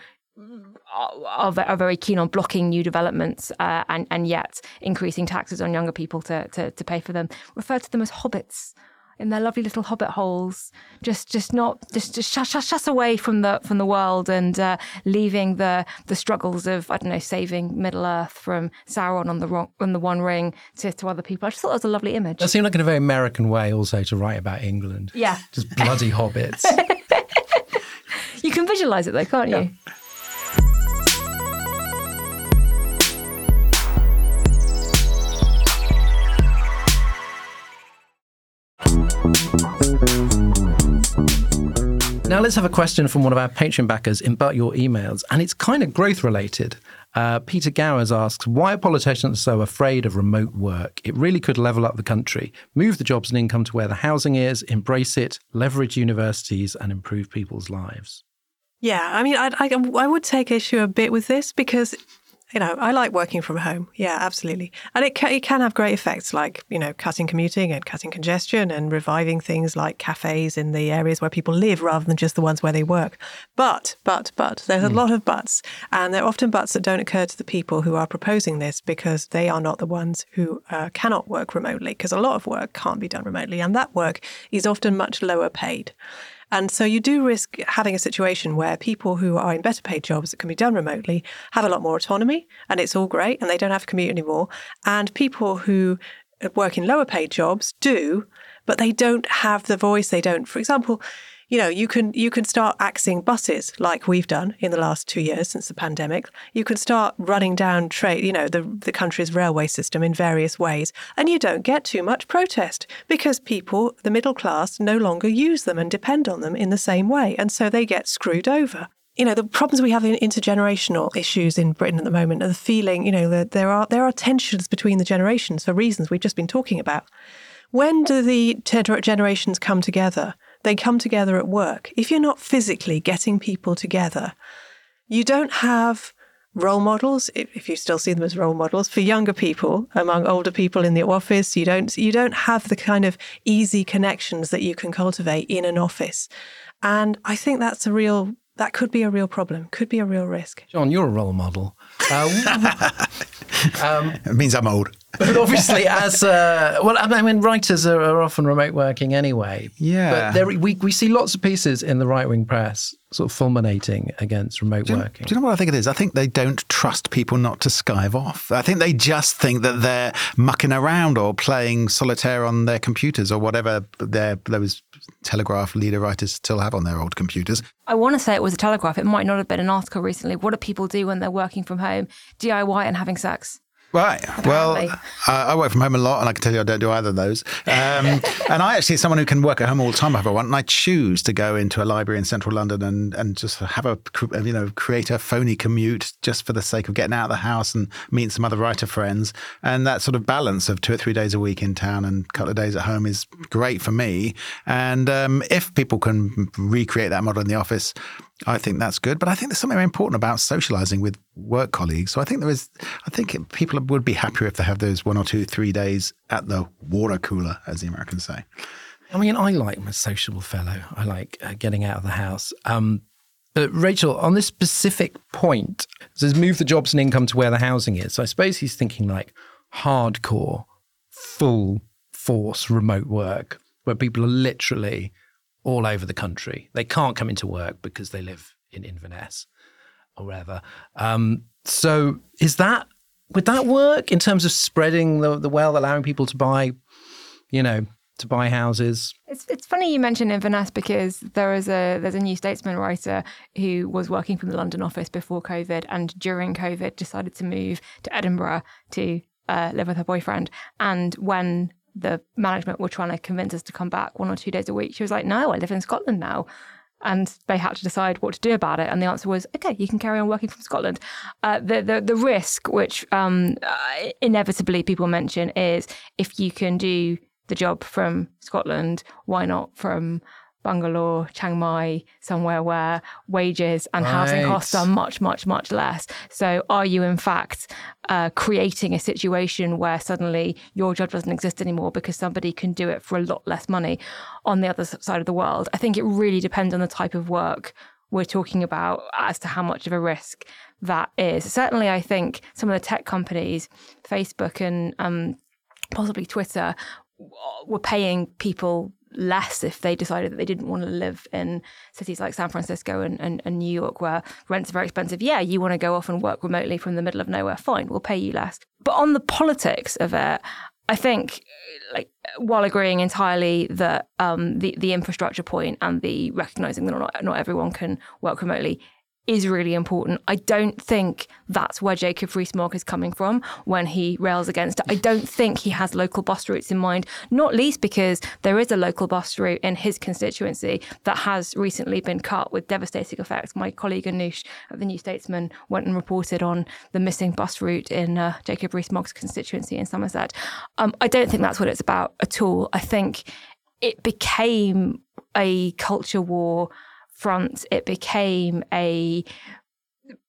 are, are very keen on blocking new developments uh, and, and yet increasing taxes on younger people to, to, to pay for them, refer to them as hobbits in their lovely little hobbit holes, just just not just just shush, shush us away from the from the world and uh, leaving the the struggles of I don't know saving Middle Earth from Sauron on the wrong, on the One Ring to, to other people. I just thought it was a lovely image. That seemed like in a very American way also to write about England. Yeah, just bloody hobbits. you can visualize it though, can't you? Now let's have a question from one of our Patreon backers in But Your Emails, and it's kind of growth related. Uh, Peter Gowers asks, why are politicians so afraid of remote work? It really could level up the country, move the jobs and income to where the housing is, embrace it, leverage universities, and improve people's lives. Yeah, I mean, I, I, I would take issue a bit with this because you know, I like working from home. Yeah, absolutely. And it can, it can have great effects like, you know, cutting commuting and cutting congestion and reviving things like cafes in the areas where people live rather than just the ones where they work. But, but, but, there's a mm. lot of buts. And there are often buts that don't occur to the people who are proposing this because they are not the ones who uh, cannot work remotely because a lot of work can't be done remotely. And that work is often much lower paid. And so you do risk having a situation where people who are in better paid jobs that can be done remotely have a lot more autonomy and it's all great and they don't have to commute anymore. And people who uh, work in lower paid jobs do, but they don't have the voice. They don't, for example, you know, you can you can start axing buses like we've done in the last two years since the pandemic. You can start running down trade, you know, the the country's railway system in various ways, and you don't get too much protest because people, the middle class, no longer use them and depend on them in the same way, and so they get screwed over you know the problems we have in intergenerational issues in Britain at the moment are the feeling you know that there are there are tensions between the generations for reasons we've just been talking about. When do the generations come together? They come together at work. If you're not physically getting people together, you don't have role models if you still see them as role models for younger people among older people in the office. You don't you don't have the kind of easy connections that you can cultivate in an office. And i think that's a real that could be a real problem could be a real risk. John you're a role model. Uh, um, it means i'm old but obviously, as uh, well, I mean, writers are, are, often remote working anyway. Yeah. But there, we we see lots of pieces in the right wing press sort of fulminating against remote do you, working. Do you know what I think it is? I think they don't trust people not to skive off. I think they just think that they're mucking around or playing solitaire on their computers or whatever their those Telegraph leader writers still have on their old computers. I want to say it was a Telegraph. It might not have been an article recently. What do people do when they're working from home? DIY and having sex. Right. Apparently. Well, I work from home a lot, and I can tell you I don't do either of those. Um, and I actually, someone who can work at home all the time if I want, and I choose to go into a library in central London and, and just have a, you know, create a phony commute just for the sake of getting out of the house and meeting some other writer friends. And that sort of balance of two or three days a week in town and a couple of days at home is great for me. And um, if people can recreate that model in the office, I think that's good. But I think there's something very important about socializing with work colleagues. So I think there is, I think people would be happier if they have those one or two, three days at the water cooler, as the Americans say. I mean, I like my sociable fellow. I like uh, getting out of the house. Um, but Rachel, on this specific point, says move the jobs and income to where the housing is. So I suppose he's thinking like hardcore, full force remote work, where people are literally all over the country. They can't come into work because they live in Inverness or wherever. Um, so is that would that work in terms of spreading the, the wealth, allowing people to buy, you know, to buy houses? It's it's funny you mention Inverness because there is a there's a New Statesman writer who was working from the London office before COVID and during COVID decided to move to Edinburgh to uh, live with her boyfriend. And when the management were trying to convince us to come back one or two days a week. She was like, no, I live in Scotland now. and they had to decide what to do about it. And the answer was, okay, you can carry on working from Scotland. Uh, the, the the risk, which um, uh, inevitably people mention, is if you can do the job from Scotland, why not from Bangalore, Chiang Mai, somewhere where wages and housing costs are much, much, much less. So, are you in fact uh, creating a situation where suddenly your job doesn't exist anymore because somebody can do it for a lot less money on the other side of the world? I think it really depends on the type of work we're talking about as to how much of a risk that is. Certainly, I think some of the tech companies, Facebook and um, possibly Twitter, were paying people less if they decided that they didn't want to live in cities like San Francisco and, and, and New York where rents are very expensive. Yeah, you want to go off and work remotely from the middle of nowhere, fine, we'll pay you less. But on the politics of it, I think, like, while agreeing entirely that um, the the infrastructure point and the recognizing that not not everyone can work remotely is really important. I don't think that's where Jacob Rees-Mogg is coming from when he rails against it. I don't think he has local bus routes in mind, not least because there is a local bus route in his constituency that has recently been cut with devastating effects. My colleague Anoosh at the New Statesman went and reported on the missing bus route in uh, Jacob Rees-Mogg's constituency in Somerset. Um, I don't think that's what it's about at all. I think it became a culture war front. It became a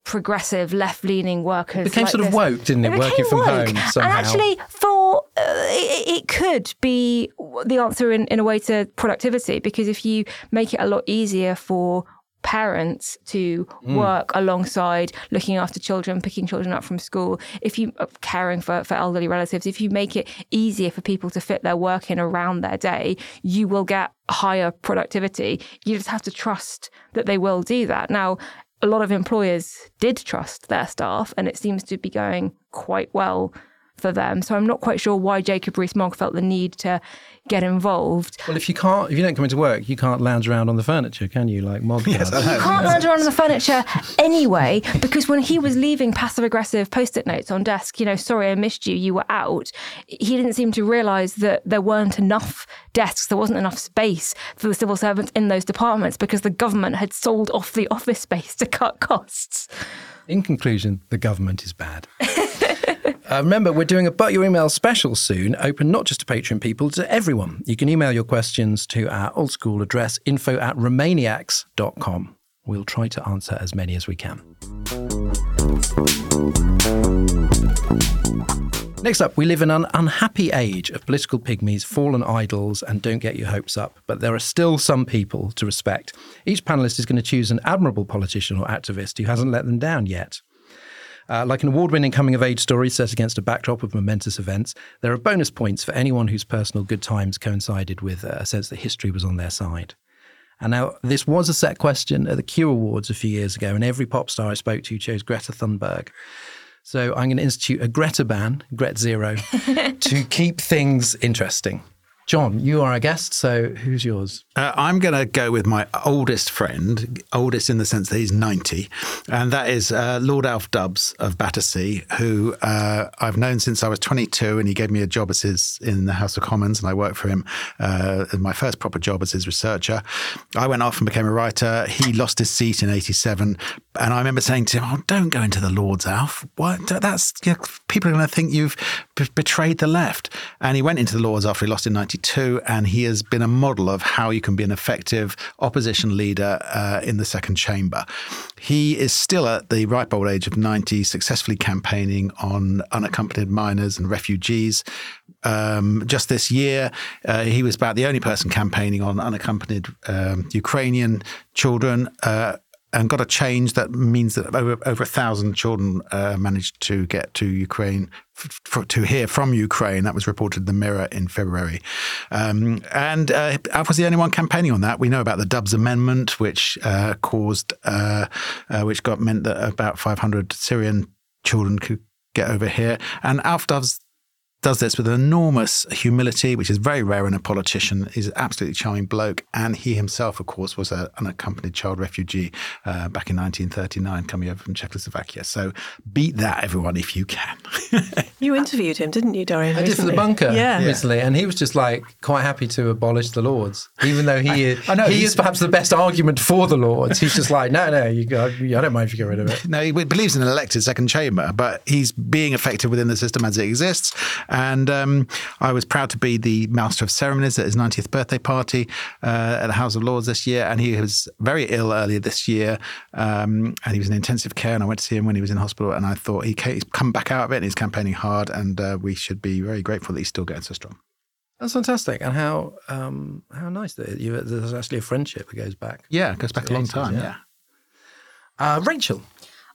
progressive left-leaning workers. It became like sort of woke, didn't it? It Working from woke. home somehow. And actually, for uh, it, it could be the answer in, in a way to productivity because if you make it a lot easier for parents to Mm. work alongside looking after children, picking children up from school, if you uh, caring for, for elderly relatives, if you make it easier for people to fit their work in around their day, you will get higher productivity. You just have to trust that they will do that. Now, a lot of employers did trust their staff, and it seems to be going quite well for them. So I'm not quite sure why Jacob Rees-Mogg felt the need to get involved. well, if you can't, if you don't come into work, you can't lounge around on the furniture, can you? Like Mogg Yes, does. You can't lounge around on the furniture anyway, because when he was leaving passive aggressive post it notes on desk, you know, sorry, I missed you, you were out, he didn't seem to realise that there weren't enough desks, there wasn't enough space for the civil servants in those departments because the government had sold off the office space to cut costs. In conclusion, the government is bad. Uh, remember, we're doing a But Your Email special soon, open not just to Patreon people, to everyone. You can email your questions to our old school address, info at remainiacs.com. We'll try to answer as many as we can. Next up, we live in an unhappy age of political pygmies, fallen idols, and don't get your hopes up. But there are still some people to respect. Each panelist is going to choose an admirable politician or activist who hasn't let them down yet. Uh, like an award winning coming of age story set against a backdrop of momentous events, there are bonus points for anyone whose personal good times coincided with uh, a sense that history was on their side. And now, this was a set question at the Q Awards a few years ago, and every pop star I spoke to chose Greta Thunberg. So I'm going to institute a Greta ban, Gret Zero, to keep things interesting. John, you are a guest, so who's yours? Uh, I'm going to go with my oldest friend, oldest in the sense that he's 90, and that is uh, Lord Alf Dubs of Battersea, who uh, I've known since I was 22, and he gave me a job as his in the House of Commons, and I worked for him uh, my first proper job as his researcher. I went off and became a writer. He lost his seat in 87, and I remember saying to him, "Oh, don't go into the Lords, Alf. What? That's you know, people are going to think you've b- betrayed the left." And he went into the Lords after he lost in 92, and he has been a model of how you can be an effective opposition leader uh, in the second chamber. He is still at the ripe old age of 90, successfully campaigning on unaccompanied minors and refugees. Um, just this year, uh, he was about the only person campaigning on unaccompanied um, Ukrainian children. Uh, and got a change that means that over over a thousand children uh, managed to get to Ukraine f- f- to hear from Ukraine. That was reported in the Mirror in February, um, and uh, Alf was the only one campaigning on that. We know about the Dubs Amendment, which uh, caused uh, uh, which got meant that about 500 Syrian children could get over here, and Alf Dubs does this with enormous humility, which is very rare in a politician. He's an absolutely charming bloke. And he himself, of course, was an unaccompanied child refugee uh, back in 1939, coming over from Czechoslovakia. So beat that, everyone, if you can. you interviewed him, didn't you, Dorian? I did for the bunker Yeah. recently, and he was just like quite happy to abolish the Lords, even though he is, I know, he is perhaps the best argument for the Lords. He's just like, no, no, you go, I don't mind if you get rid of it. No, he believes in an elected second chamber, but he's being effective within the system as it exists. And um, I was proud to be the master of ceremonies at his 90th birthday party uh, at the House of Lords this year. And he was very ill earlier this year, um, and he was in intensive care. And I went to see him when he was in hospital, and I thought he ca- he's come back out of it and he's campaigning hard. And uh, we should be very grateful that he's still getting so strong. That's fantastic, and how um, how nice that you, there's actually a friendship that goes back. Yeah, it goes back a long 80s, time. yeah. yeah. Uh, Rachel,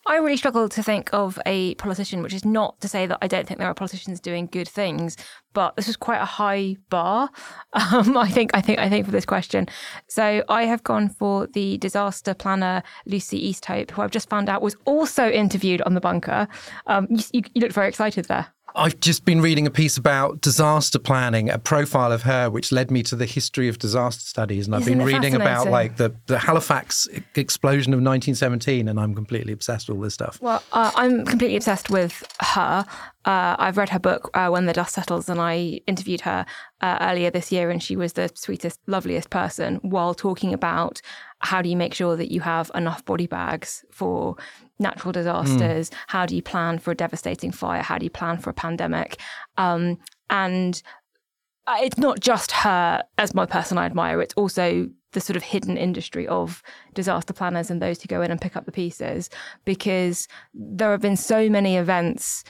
I really struggle to think of a politician, which is not to say that I don't think there are politicians doing good things, but this was quite a high bar. Um, I think, I think, I think for this question. So I have gone for the disaster planner Lucy Easthope, who I've just found out was also interviewed on the bunker. Um, you, you, you looked very excited there. I've just been reading a piece about disaster planning, a profile of her, which led me to the history of disaster studies. And I've Isn't been reading about like the, the Halifax explosion of 1917, and I'm completely obsessed with all this stuff. Well, uh, I'm completely obsessed with her. Uh, I've read her book, uh, When the Dust Settles, and I interviewed her uh, earlier this year, and she was the sweetest, loveliest person while talking about how do you make sure that you have enough body bags for natural disasters? How do you plan for a devastating fire? How do you plan for a pandemic? Um, and uh, it's not just her as my person I admire, it's also the sort of hidden industry of disaster planners and those who go in and pick up the pieces because there have been so many events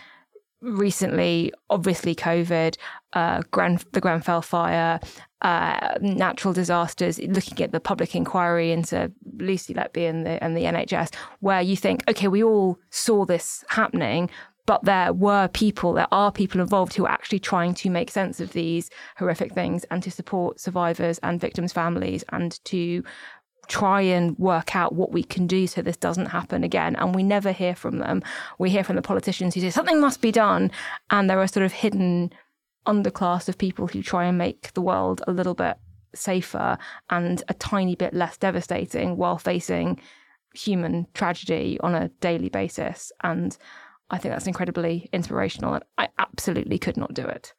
recently, obviously COVID, uh, Gran- the Grenfell fire, uh, natural disasters, looking at the public inquiry into Lucy Letby and the, and the NHS, where you think, okay, we all saw this happening, but there were people, there are people involved who are actually trying to make sense of these horrific things and to support survivors and victims' families and to try and work out what we can do so this doesn't happen again. And we never hear from them. We hear from the politicians who say something must be done. And there are sort of hidden underclass of people who try and make the world a little bit safer and a tiny bit less devastating while facing human tragedy on a daily basis. And I think that's incredibly inspirational. And I absolutely could not do it.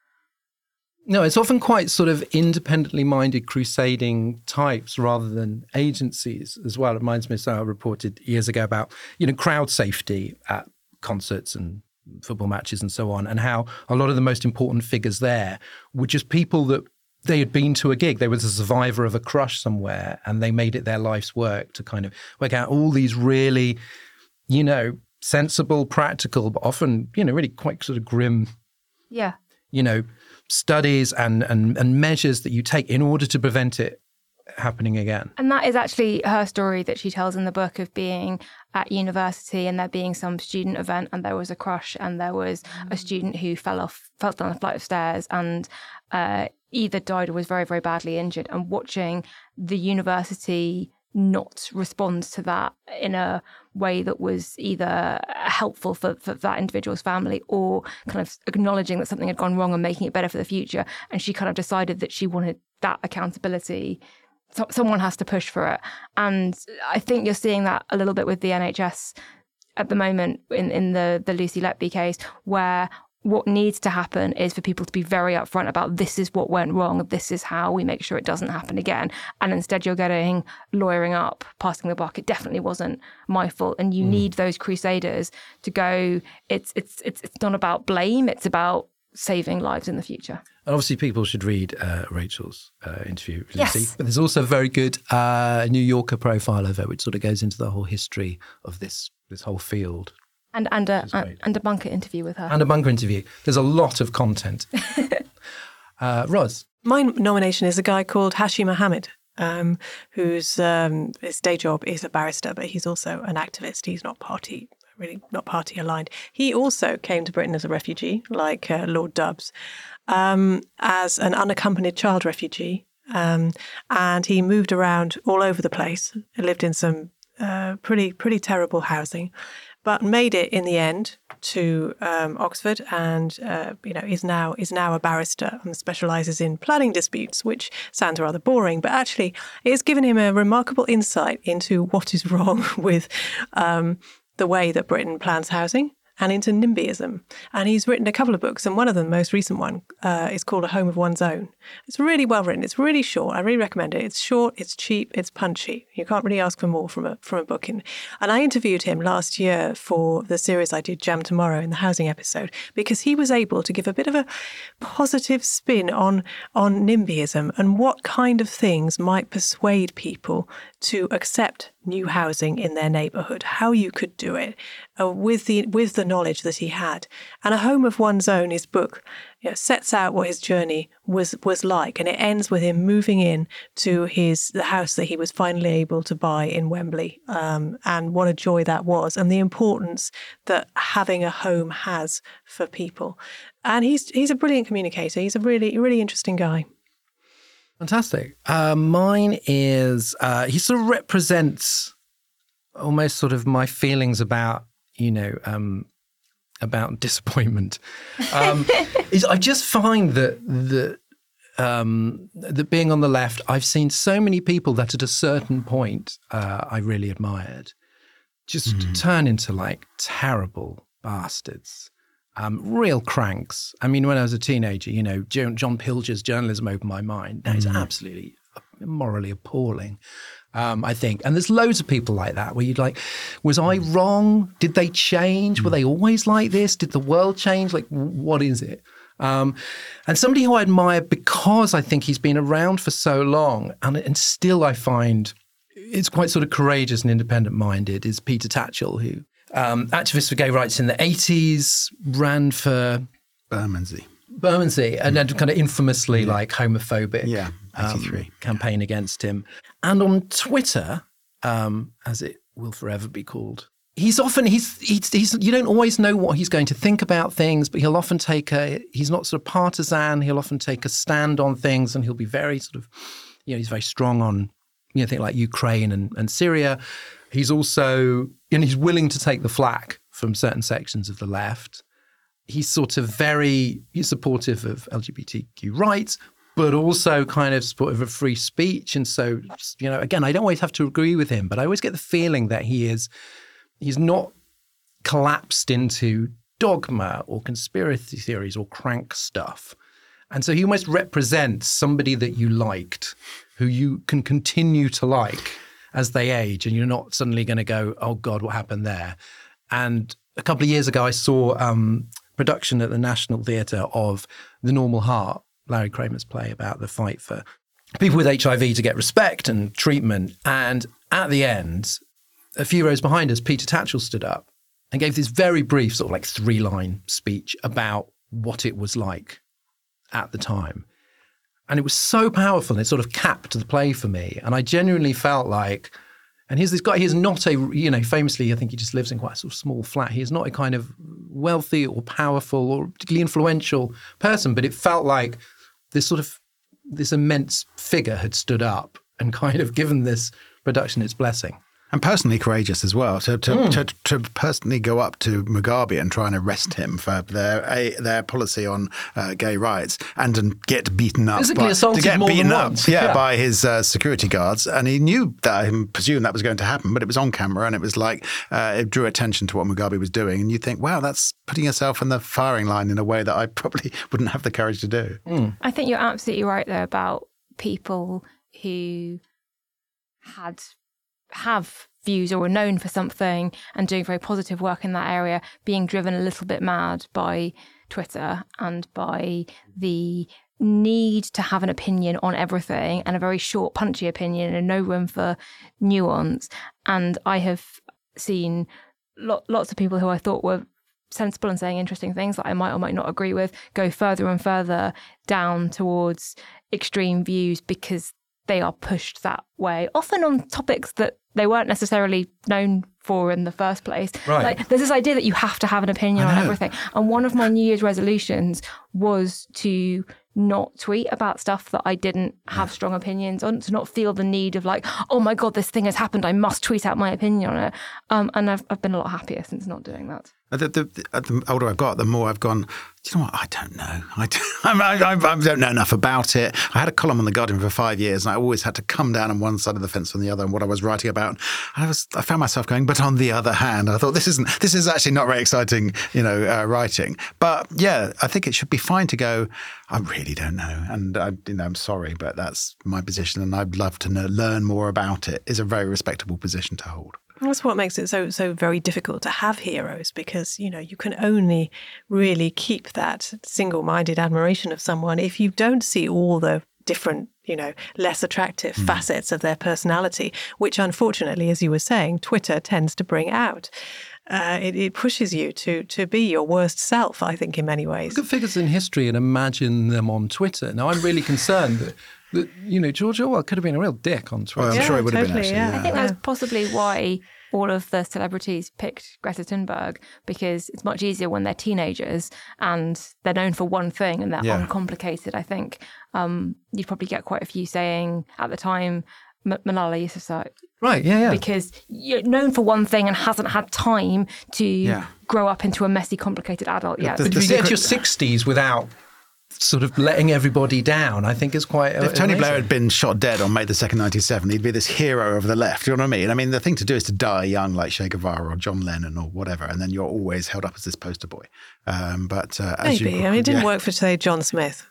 No, it's often quite sort of independently minded crusading types rather than agencies as well. It reminds me of something I reported years ago about, you know, crowd safety at concerts and football matches and so on, and how a lot of the most important figures there were just people that they had been to a gig. They was a survivor of a crush somewhere and they made it their life's work to kind of work out all these really, you know, sensible, practical, but often, you know, really quite sort of grim Yeah. you know, studies and, and, and measures that you take in order to prevent it happening again. And that is actually her story that she tells in the book of being at university and there being some student event and there was a crush and there was a student who fell off, fell down a flight of stairs and uh, either died or was very, very badly injured. And watching the university not respond to that in a way that was either helpful for, for that individual's family or kind of acknowledging that something had gone wrong and making it better for the future. And she kind of decided that she wanted that accountability so, someone has to push for it. And I think you're seeing that a little bit with the NHS at the moment in, in the, the Lucy Letby case, where what needs to happen is for people to be very upfront about this is what went wrong, this is how we make sure it doesn't happen again. And instead, you're getting lawyering up, passing the buck. It definitely wasn't my fault. And you need those crusaders to go, it's, it's, it's, it's not about blame, it's about saving lives in the future. And obviously, people should read uh, Rachel's uh, interview Lucy. Yes. But there's also a very good uh, New Yorker profile of her, which sort of goes into the whole history of this this whole field. And, and, a, Which and a bunker interview with her. And a bunker interview. There's a lot of content. uh, Ros, My nomination is a guy called Hashi Mohamed, um, whose um, his day job is a barrister, but he's also an activist. He's not party, really not party aligned. He also came to Britain as a refugee, like uh, Lord Dubs, um, as an unaccompanied child refugee. Um, and he moved around all over the place, lived in some uh, pretty pretty terrible housing, but made it in the end to um, Oxford, and uh, you know is now is now a barrister and specialises in planning disputes, which sounds rather boring, but actually it has given him a remarkable insight into what is wrong with um, the way that Britain plans housing and into NIMBYism. And he's written a couple of books, and one of them, the most recent one, uh, is called A Home of One's Own. It's really well written. It's really short. I really recommend it. It's short, it's cheap, it's punchy. You can't really ask for more from a from a book. And, and I interviewed him last year for the series I did, Jam Tomorrow, in the housing episode, because he was able to give a bit of a positive spin on on NIMBYism and what kind of things might persuade people to accept new housing in their neighbourhood, how you could do it uh, with the with the knowledge that he had. And a home of one's own, his book, you know, sets out what his journey was was like, and it ends with him moving in to his the house that he was finally able to buy in Wembley, um, and what a joy that was, and the importance that having a home has for people. And he's he's a brilliant communicator. He's a really really interesting guy. Fantastic. Uh, mine is uh, he sort of represents almost sort of my feelings about you know um, about disappointment. Um, is I just find that that um, that being on the left, I've seen so many people that at a certain point uh, I really admired just mm. turn into like terrible bastards um, real cranks. I mean, when I was a teenager, you know, John Pilger's journalism opened my mind. Now, it's mm. absolutely morally appalling. Um, I think. And there's loads of people like that where you'd like, was I mm. wrong? Did they change? Were mm. they always like this? Did the world change? Like, what is it? Um, and somebody who I admire because I think he's been around for so long, and, and still I find it's quite sort of courageous and independent minded, is Peter Tatchell, who um, activist for gay rights in the 80s, ran for Bermondsey. Bermondsey, and then kind of infamously yeah. like homophobic yeah, um, campaign against him. And on Twitter, um, as it will forever be called, he's often he's, he's he's you don't always know what he's going to think about things, but he'll often take a he's not sort of partisan. He'll often take a stand on things, and he'll be very sort of you know he's very strong on you know things like Ukraine and, and Syria. He's also, and he's willing to take the flack from certain sections of the left. He's sort of very he's supportive of LGBTQ rights, but also kind of supportive of free speech. And so, you know, again, I don't always have to agree with him, but I always get the feeling that he is he's not collapsed into dogma or conspiracy theories or crank stuff. And so he almost represents somebody that you liked, who you can continue to like as they age, and you're not suddenly going to go, "Oh God, what happened there?" And a couple of years ago, I saw um, production at the National Theatre of The Normal Heart, Larry Kramer's play about the fight for people with HIV to get respect and treatment. And at the end, a few rows behind us, Peter Tatchell stood up and gave this very brief, sort of like three line speech about what it was like at the time. And it was so powerful. And it sort of capped the play for me. And I genuinely felt like, and here's this guy, he's not a, you know, famously, I think he just lives in quite a sort of small flat. He is not a kind of wealthy or powerful or particularly influential person, but it felt like this sort of, this immense figure had stood up and kind of given this production its blessing and personally courageous as well. So to, mm. to, to, personally go up to Mugabe and try and arrest him for their a, their policy on uh, gay rights and to get beaten up, by, to get beaten up, yeah, yeah, by his uh, security guards, and he knew that, I presumed that was going to happen, but it was on camera and it was like uh, it drew attention to what Mugabe was doing, and you think, wow, that's putting yourself in the firing line in a way that I probably wouldn't have the courage to do. Mm. I think you're absolutely right there about people who had have views or are known for something and doing very positive work in that area being driven a little bit mad by Twitter and by the need to have an opinion on everything and a very short, punchy opinion and no room for nuance. And I have seen lo- lots of people who I thought were sensible and saying interesting things that I might or might not agree with go further and further down towards extreme views because they are pushed that way, often on topics that they weren't necessarily known for in the first place. Right. Like there's this idea that you have to have an opinion on everything. And one of my New Year's resolutions was to not tweet about stuff that I didn't have yeah. strong opinions on, to not feel the need of like, oh my God, this thing has happened. I must tweet out my opinion on it. Um, and I've, I've been a lot happier since not doing that. The, the, the, older I've got, the more I've gone. Do you know what? I don't know. I, I, I, don't know enough about it. I had a column on the Guardian for five years, and I always had to come down on one side of the fence from the other, and what I was writing about. And I was, I found myself going, but on the other hand, I thought this isn't, this is actually not very exciting, you know, uh, writing. But yeah, I think it should be fine to go. I really don't know, and I, you know, I'm sorry, but that's my position, and I'd love to know, learn more about it. Is a very respectable position to hold. That's what makes it so so very difficult to have heroes because you know you can only really keep that single-minded admiration of someone if you don't see all the different you know less attractive mm. facets of their personality which unfortunately as you were saying twitter tends to bring out. Uh, it, it, pushes you to to be your worst self i think in many ways. Look at figures in history and imagine them on twitter. Now i'm really concerned that that you know George Orwell could have been a real dick on Twitter. Well, I'm yeah, sure he would totally, have been. Actually, yeah. yeah. I think that's possibly why all of the celebrities picked Greta Thunberg because it's much easier when they're teenagers and they're known for one thing and they're Yeah. uncomplicated. I think um, you'd probably get quite a few saying at the time. M- Malala Yousafzai, Right, yeah, yeah. because you're known for one thing and hasn't had time to Yeah. grow up into a messy, complicated adult yet. the- But if you get to your 60s without sort of letting everybody down, I think is quite. If Tony. Blair had been shot dead on May the 2nd, 97, he'd be this hero of the left. You know what I mean? I mean, the thing to do is to die young like Che Guevara or John Lennon or whatever, and then you're always held up as this poster boy. Um, but uh, as maybe you, i mean it didn't yeah. work for say john smith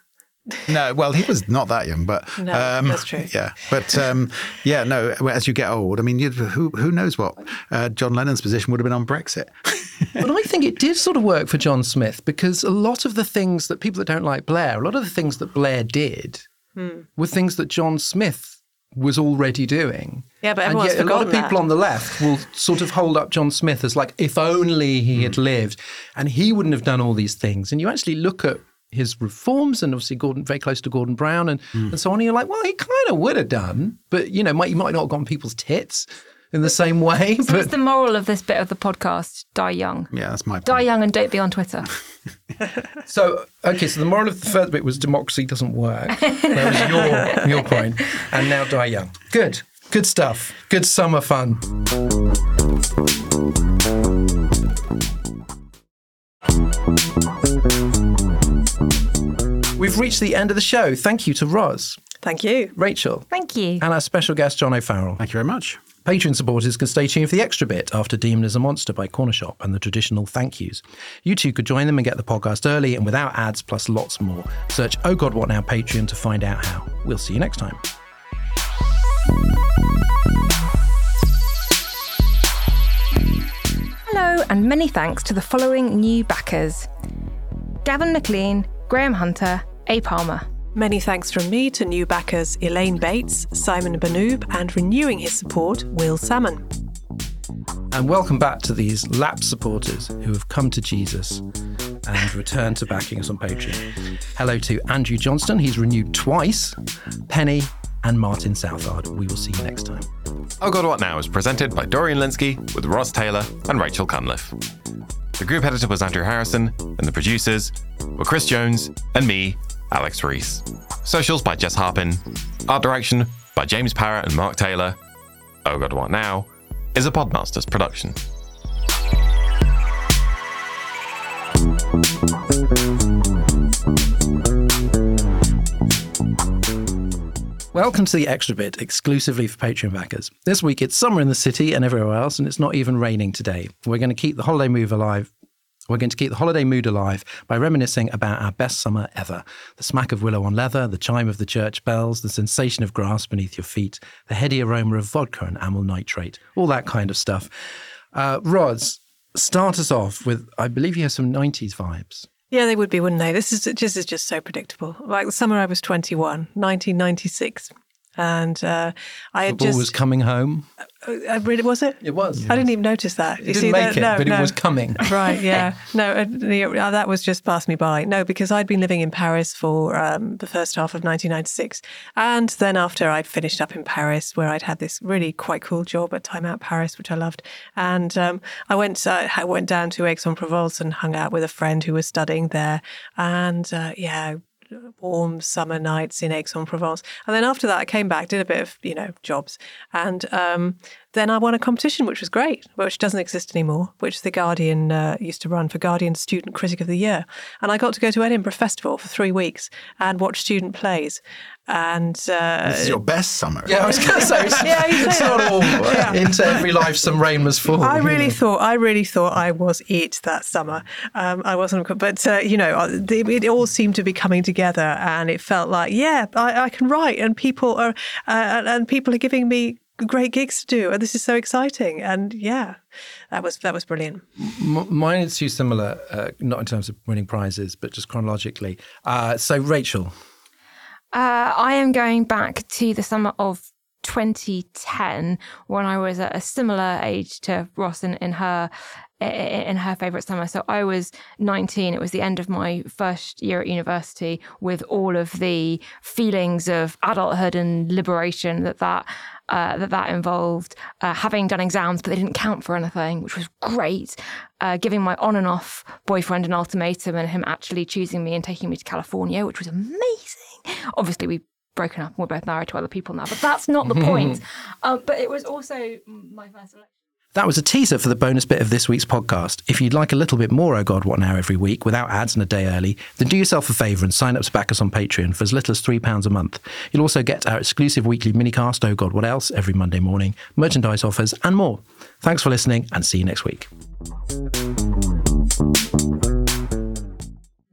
No, well, he was not that young, but No, um, that's true. Yeah, but um, yeah, no. As you get old, I mean, you, who who knows what uh, John Lennon's position would have been on Brexit? But I think it did sort of work for John Smith because a lot of the things that people that don't like Blair, a lot of the things that Blair did Hmm. were things that John Smith was already doing. Yeah, but and yet a lot of people that. on the left will sort of hold up John Smith as like, if only he had lived, and he wouldn't have done all these things. And you actually look at his reforms, and obviously Gordon, very close to Gordon Brown, and, hmm. and so on. And you're like, well, he kind of would have done, but you know, might, he might not have gone people's tits in the same way. so but what's the moral of this bit of the podcast? Die young. Yeah, that's my point. Die young and don't be on Twitter. So, okay, so the moral of the first bit was democracy doesn't work. That was your, your point. And now die young. Good. Good stuff. Good summer fun. We've reached the end of the show. Thank you to Ros, thank you Rachel, Thank you. and our special guest, John O'Farrell. Thank you very much. Patreon supporters can stay tuned for the extra bit after Demon is a Monster by Cornershop and the traditional thank yous. You too could join them and get the podcast early and without ads, plus lots more. Search Oh God What Now Patreon to find out how. We'll see you next time. Hello, and many thanks to the following new backers Gavin McLean, Graham Hunter, A. Palmer. Many thanks from me to new backers Elaine Bates, Simon Banoob, and renewing his support, Will Salmon. And welcome back to these lap supporters who have come to Jesus and returned to backing us on Patreon. Hello to Andrew Johnston, he's renewed twice, Penny, and Martin Southard. We will see you next time. Oh God What Now is presented by Dorian Lynskey with Ros Taylor and Rachel Cunliffe. The group editor was Andrew Harrison, and the producers were Chris Jones and me, Alex Rees. Socials by Jess Harpin. Art direction by James Parrott and Mark Taylor. Oh God What Now is a Podmasters production. Welcome to the extra bit exclusively for Patreon backers. This week it's summer in the city and everywhere else, and it's not even raining today. We're going to keep the holiday mood alive. We're going to keep the holiday mood alive by reminiscing about our best summer ever. The smack of willow on leather, the chime of the church bells, the sensation of grass beneath your feet, the heady aroma of vodka and amyl nitrate, all that kind of stuff. Uh, Ros, start us off with, I believe you have some 90s vibes. Yeah, they would be, wouldn't they? This is this is just so predictable. Like the summer I was 21, 1996. And uh, I had just. was coming home. I really, was it? It was. I didn't even notice that. It didn't make it, but it was coming. Right, yeah. No, uh, the- uh, that was just passed me by. No, because I'd been living in Paris for um, the first half of 1996. And then after I'd finished up in Paris, where I'd had this really quite cool job at Time Out Paris, which I loved. And um, I went uh, I went down to Aix-en-Provence and hung out with a friend who was studying there. And uh, yeah, warm summer nights in Aix-en-Provence. And then after that, I came back, did a bit of, you know, jobs. And um, then I won a competition, which was great, which doesn't exist anymore, which the Guardian uh, used to run for Guardian Student Critic of the Year. And I got to go to Edinburgh Festival for three weeks and watch student plays. And uh, this is your best summer. Yeah, I was going to say, it's, Yeah, you it's say not all Yeah. into every life some rain must fall. I really know. thought I really thought I was it that summer. Um, I wasn't, but uh, you know, uh, it all seemed to be coming together, and it felt like, yeah, I, I can write, and people are, uh, and, and people are giving me great gigs to do, and this is so exciting, and yeah, that was that was brilliant. M- mine is too similar, uh, not in terms of winning prizes, but just chronologically. Uh, so, Rachel, Uh, I am going back to the summer of 2010 when I was at a similar age to Ros in, in her in her favorite summer. So I was 19. It was the end of my first year at university with all of the feelings of adulthood and liberation that that uh, that that involved. Uh, having done exams, but they didn't count for anything, which was great. Uh, giving my on and off boyfriend an ultimatum and him actually choosing me and taking me to California, which was amazing. Obviously, we've broken up and we're both married to other people now, but that's not the point. Um, but it was also my first election. that was a teaser for the bonus bit of this week's podcast. If you'd like a little bit more Oh God, What Now every week without ads and a day early, then do yourself a favour and sign up to back us on Patreon for as little as £3 a month. You'll also get our exclusive weekly minicast, Oh God, What Else, every Monday morning, merchandise offers, and more. Thanks for listening and see you next week.